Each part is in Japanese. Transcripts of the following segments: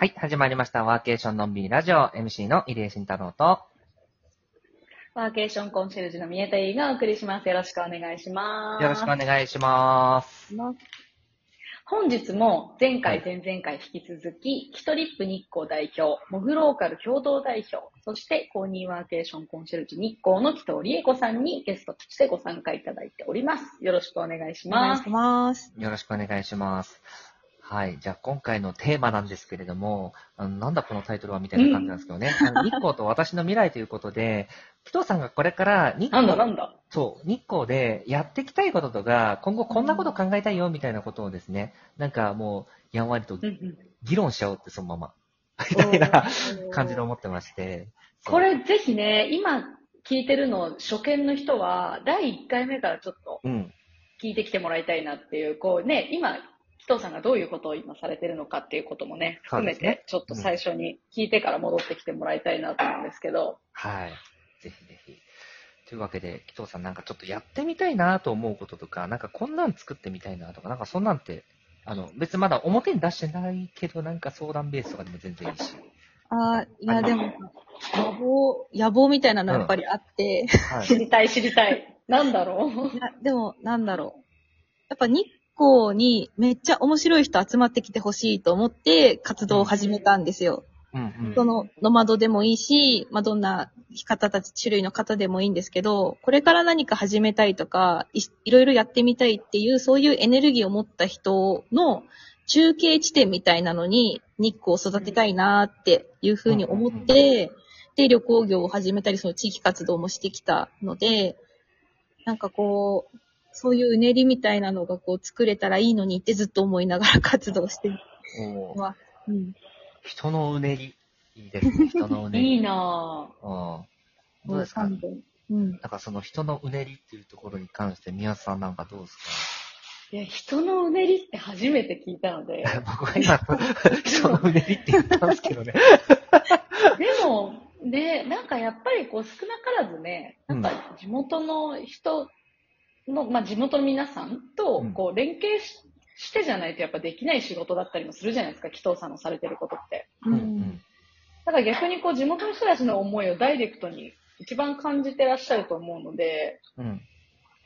はい、始まりました。ワーケーションのんびりラジオ MC の入江慎太郎と、ワーケーションコンシェルジュの宮田優がお送りします。よろしくお願いします。よろしくお願いします。本日も前はい回、前々回引き続き、キトリップ日光代表、モグローカル共同代表、そして公認ワーケーションコンシェルジュ日光の紀藤理恵子さんにゲストとしてご参加いただいております。よろしくお願いしますお願いし。ます。よろしくお願いします。はい。じゃあ今回のテーマなんですけれども、あのなんだこのタイトルはみたいな感じなんですけどね。あの日光と私の未来ということで、紀藤さんがこれから日なん光だなんだそう、日光でやっていきたいこととか、今後こんなこと考えたいよみたいなことをですね、なんかもう、やんわりとうんうん議論しちゃおうってそのまま、みたいな 感じで思ってまして。そうこれぜひね、今聞いてるの初見の人は、第1回目からちょっとうん。聞いてきてもらいたいなっていう、こうね、今、紀藤さんがどういうことを今されてるのかっていうこともね、含めて、ちょっと最初に聞いてから戻ってきてもらいたいなと思うんですけど、はい。ぜひぜひ。というわけで、紀藤さんなんかちょっとやってみたいなと思うこととか、なんかこんなん作ってみたいなとか、なんかそんなんて、あの、別にまだ表に出してないけど、なんか相談ベースとかでも全然いいし。あーいや、でも、野望、野望みたいなのやっぱりあって、はい。知りたい知りたい。なんだろういやでも、なんだろう。やっぱ日光にめっちゃ面白い人集まってきてほしいと思って活動を始めたんですよ。うんうん。その、ノマドでもいいし、まあ、どんな方たち、種類の方でもいいんですけど、これから何か始めたいとか、いいろいろやってみたいっていう、そういうエネルギーを持った人の中継地点みたいなのに日光を育てたいなっていうふうに思って、で、旅行業を始めたり、その地域活動もしてきたので、なんかこう、そういううねりみたいなのがこう作れたらいいのにってずっと思いながら活動してるおーのは、うん。人のうねり。いいですね、人のうねり。いいなぁ。うん。どうですか？も三本うん。なんかその人のうねりっていうところに関して、宮津さんなんかどうですいや、人のうねりって初めて聞いたので、か 僕は今、人のうねりって言ったんですけどね。でも、ね、なんかやっぱりこう少なからずね、なんか地元の人の、まあ地元の皆さんとうんこう連携ししてじゃないとやっぱできない仕事だったりもするじゃないですか、紀藤さんのされてることって。ううんん。だから逆にこう地元の人たちの思いをダイレクトに一番感じてらっしゃると思うので、うん。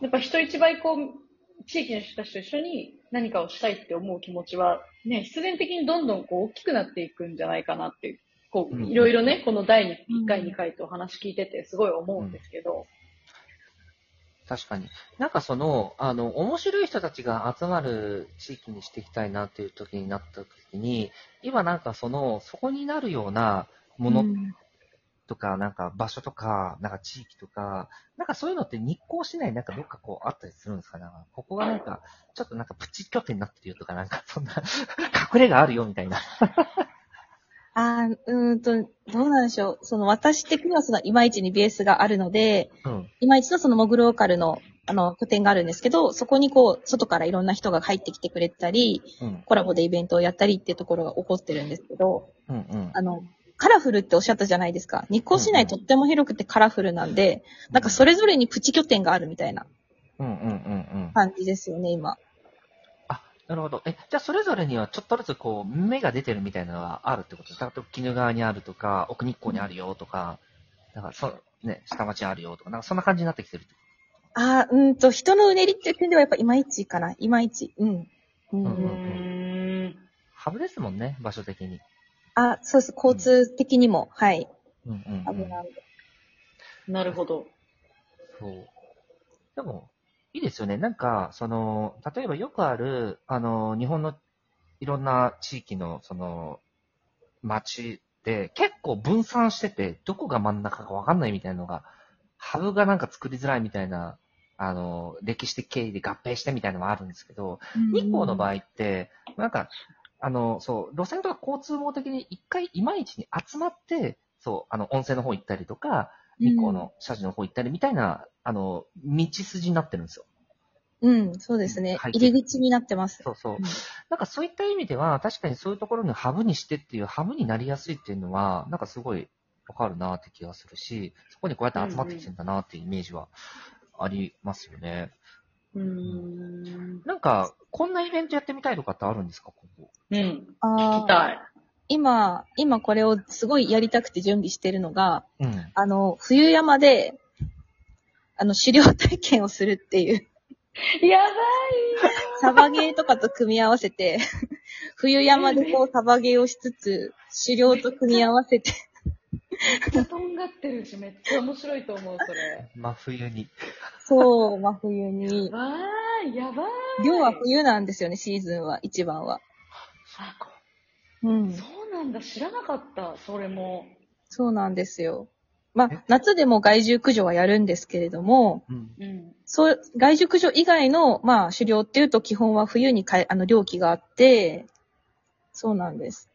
やっぱ人一倍こう、地域の人たちと一緒に何かをしたいって思う気持ちは、ね、必然的にどんどんこう大きくなっていくんじゃないかなってこうんう、いろいろね、この第1回、2回とお話聞いててすごい思うんですけど、確かに。なんかその、あの、面白い人たちが集まる地域にしていきたいなっていう時になった時に、今なんかその、そこになるようなものうんとか、なんか場所とか、なんか地域とか、なんかそういうのって日光市内なんかどっかこうあったりするんですか？ねここがなんか、ちょっとなんかプチ拠点になってるよとか、なんかそんな、隠れがあるよみたいな。あーうーんと、どうなんでしょう。その私的にはそのいまいちにベースがあるので、うん。いまいちのそのモグローカルのあの拠点があるんですけど、そこにこう、外からいろんな人が入ってきてくれたり、うん。コラボでイベントをやったりっていうところが起こってるんですけど、うん。うん。あの、カラフルっておっしゃったじゃないですか。日光市内とっても広くてカラフルなんで、なんかそれぞれにプチ拠点があるみたいなうんうんうんうん。感じですよね、今。あ、なるほど。え、じゃあそれぞれにはちょっとずつこう、芽が出てるみたいなのがあるってことですか？例えば鬼怒川にあるとか、奥日光にあるよとか、なんかそう、ね、下町にあるよとか、なんかそんな感じになってきてるってあーうーんと、人のうねりっていう点ではやっぱいまいちかな。いまいち。うん。うんうううんーん。ハブですもんね、場所的に。あ、そうです。交通的にも、はい。うんうん、うん。なるほど。そう。でも、いいですよね。なんか、その、例えばよくある、あの、日本のいろんな地域の、その、街で、結構分散してて、どこが真ん中かわかんないみたいなのが、ハブがなんか作りづらいみたいな、あの、歴史的経緯で合併してみたいなのもあるんですけど、日光の場合。合って、なんか、あの、そう、路線とか交通網的に一回いまいちに集まって、そう、あの、温泉の方行ったりとか、日光の社寺の方行ったりみたいな、あの、道筋になってるんですよ。うん、そうですね。はい入り口になってます。そうそううん。なんかそういった意味では、確かにそういうところにハブにしてっていう、ハブになりやすいっていうのは、なんかすごいわかるなって気がするし、そこにこうやって集まってきてんだなっていうイメージはありますよね。うーん。なんか、こんなイベントやってみたいとかってあるんですかここ？うん。聞あきたい。今、今これをすごいやりたくて準備してるのが、うん。あの、冬山で、あの、狩猟体験をするっていう、やばサバゲーとかと組み合わせて、冬山でこうサバゲーをしつつ、狩猟と組み合わせて、い。めっちゃとんがってるし、めっちゃ面白いと思う、それ。真冬に。そう、真冬に。わーい、やばい。漁は冬なんですよね、シーズンは、一番は。ん。そうなんだ、知らなかった、それも。そうなんですよ。まえ？あ、夏でも害獣駆除はやるんですけれども、うん。うん。そう、害獣駆除以外の、まあ、狩猟っていうと基本は冬にかい、あの、猟期があって、そうなんです。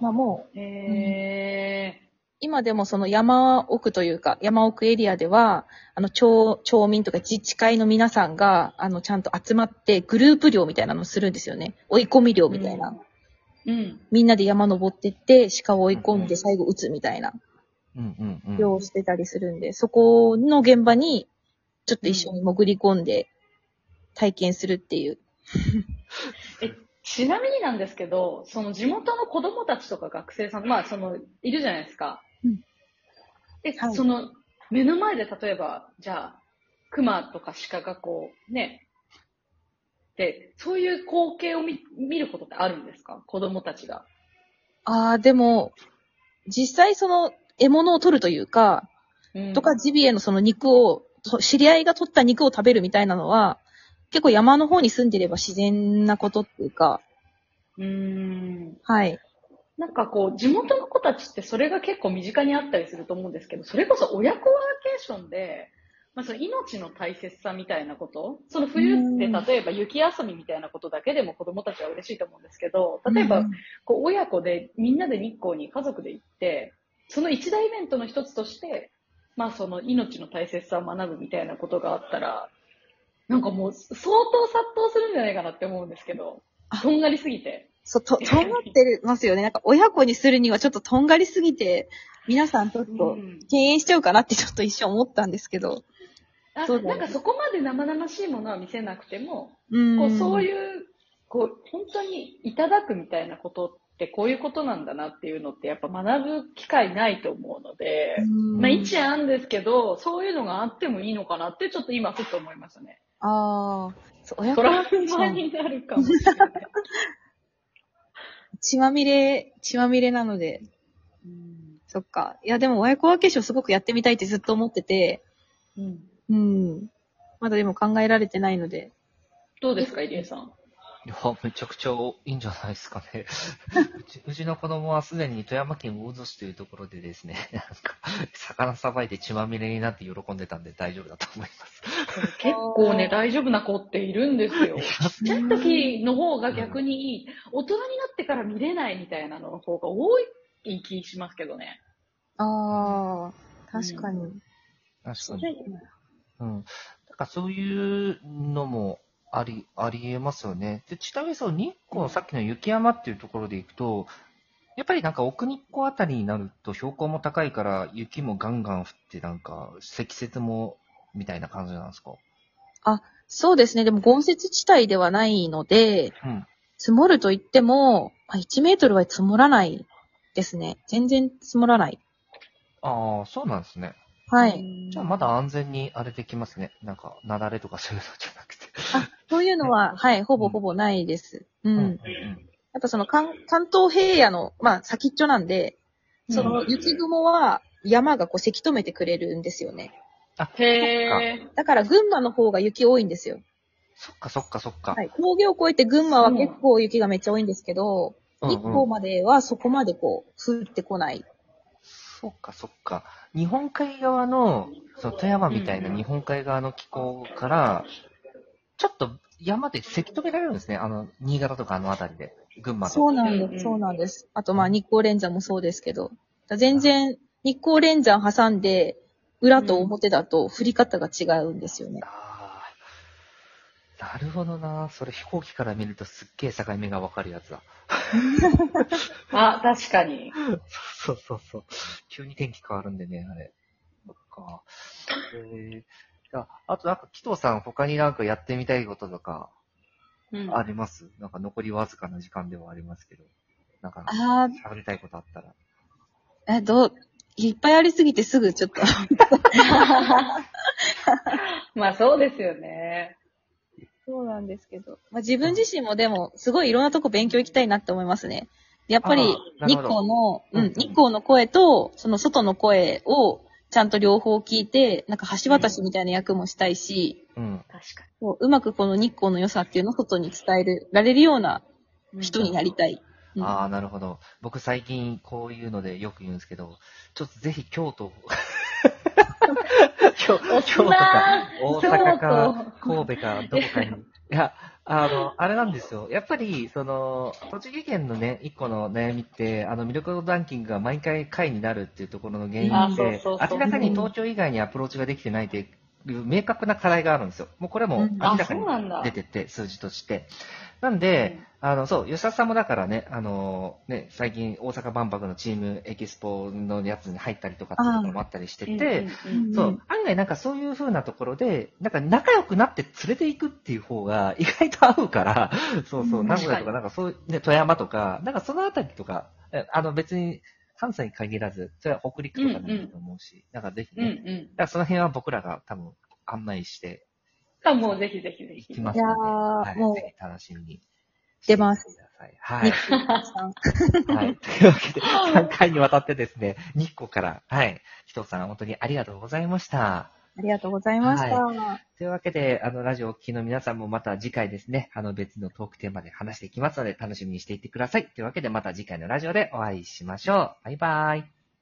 まあもう、へ今でもその山奥というか、山奥エリアでは、あの、町、町民とか自治会の皆さんが、あの、ちゃんと集まって、グループ猟みたいなのをするんですよね。追い込み猟みたいな。ー。うん。みんなで山登ってって、鹿を追い込んで最後撃つみたいな。うんうんをしてたりするんで、そこの現場に、ちょっと一緒に潜り込んで、体験するっていう。ちなみになんですけど、その地元の子供たちとか学生さん、まあその、いるじゃないですか。うんで、はいその、目の前で例えば、じゃあ、熊とか鹿がこう、ね、で、そういう光景を見見ることってあるんですか？子供たちが。ああ、でも、実際その、獲物を取るというか、うんとかジビエのその肉を、そ知り合いが取った肉を食べるみたいなのは、結構山の方に住んでれば自然なことっていうか、うーん。はい。なんかこう、地元の子たちってそれが結構身近にあったりすると思うんですけど、それこそ親子ワーケーションで、まあその命の大切さみたいなこと、その冬ってうん例えば雪遊びみたいなことだけでも子供たちは嬉しいと思うんですけど、例えばうんこう親子でみんなで日光に家族で行って、その一大イベントの一つとして、まあその命の大切さを学ぶみたいなことがあったら、なんかもう相当殺到するんじゃないかなって思うんですけどあ、とんがりすぎて。そう、と、とんがってますよね。なんか親子にするにはちょっととんがりすぎて、皆さんちょっとうん敬遠しちゃうかなってちょっと一瞬思ったんですけど。あそうだよなんかそこまで生々しいものは見せなくても、うん。こうそうう。いう、こう、本当にいただくみたいなことってこういうことなんだなっていうのってやっぱ学ぶ機会ないと思うので、うんまあ一案あるんですけど、そういうのがあってもいいのかなってちょっと今ふっと思いましたね。ああ、そう、親ト子ラウマになるかもしれない。血まみれ、血まみれなので、うんそっか。いや、でも親子ワーケーションすごくやってみたいってずっと思ってて、うんうん。まだでも考えられてないので。どうですか、入江さん？いや、めちゃくちゃいいんじゃないですかね。うちうちの子供はすでに富山県魚津市というところでですね、なんか、魚さばいて血まみれになって喜んでたんで大丈夫だと思います。結構ね、大丈夫な子っているんですよ。ちっちゃい時の方が逆にいい。大人になってから見れないみたいなのの方が多い気しますけどね。ああ、確かに。確かに。うん。だからそういうのもあり、ありえますよね。で、ちなみにその日光、さっきの雪山っていうところで行くと、やっぱりなんか奥日光あたりになると標高も高いから雪もガンガン降ってなんか積雪もみたいな感じなんですか？そうですね。でも、豪雪地帯ではないので、うん。積もると言っても、まあ1メートルは積もらないですね。全然積もらない。ああ、そうなんですね。はい。じゃあまだ安全にあれできますね。なんか、雪崩とかそういうのじゃなくて。そういうのは、はい、ほぼほぼないです。うん。うんやっぱその関関東平野の、まあ先っちょなんで、その雪雲は山がこうせき止めてくれるんですよね。あ、へー。だから群馬の方が雪多いんですよ。そっかそっかそっか。はい。峠を越えて群馬は結構雪がめっちゃ多いんですけど、うん日光まではそこまでこう、降ってこない。そっかそっか。日本海側の、その富山みたいな日本海側の気候から、ちょっと山でせき止められるんですね。あの、新潟とかあの辺りで。群馬とか。そうなんです、そうなんです。あとまあ日光連山もそうですけど、だ全然日光連山挟んで、裏と表だと降り方が違うんですよね。ああ。なるほどな。それ飛行機から見るとすっげえ境目がわかるやつだ。あ、確かに。そうそうそう。急に天気変わるんでね、あれ。か。えー、じゃあ、あとなんか、紀藤さん他になんかやってみたいこととかうんあります、なんか残りわずかな時間ではありますけど。なんか、あ喋りたいことあったら。ー、え、どう、いっぱいありすぎてすぐちょっと。まあそうですよね。そうなんですけど。まあ、自分自身もでも、すごいいろんなとこ勉強行きたいなって思いますね。やっぱり日光の、ううんん、日光の声と、その外の声を、ちゃんと両方聞いて、なんか橋渡しみたいな役もしたいし、うん。確かこううまくこの日光の良さっていうのを外に伝えるられるようなに。人になりたい。うんああ、なるほど。僕最近こういうのでよく言うんですけど、ちょっとぜひ京都、京お京都か、大京阪か、都神戸か、どこかに。いや、あの、あれなんですよ。やっぱり、その、栃木県のね、一個の悩みって、あの、魅力度ランキングが毎回下位になるっていうところの原因あで、明らかに東京以外にアプローチができてないっていう明確な課題があるんですよ。もうこれも明らかに。出てて、数字として。なんで、あの、そう、吉田さんもだからね、あの、ね、最近大阪万博のチームエキスポのやつに入ったりとかっていうところもあったりしてうんて、うんうんうん。そう、案外なんかそういう風なところで、なんか仲良くなって連れていくっていう方が意外と合うから、そうそう、うん名古屋と確かなんかそういう、ね、富山とか、なんかそのあたりとか、えあの別に関西に限らず、それは北陸とかでもいいと思うし、なんかぜひうんね、うん。だからその辺は僕らが多分案内してあ、もうぜひぜひぜひ。いきますので、いやーはい、もうぜひ楽しみに。出ます。はい日。光さん。はい。というわけで、3回にわたってですね、日光から、はい、ひとさん本当にありがとうございました。ありがとうございました。というわけで、あの、ラジオをお聞きの皆さんもまた次回ですね、あの別のトークテーマで話していきますので、楽しみにしていってください。というわけで、また次回のラジオでお会いしましょう。バイバイ。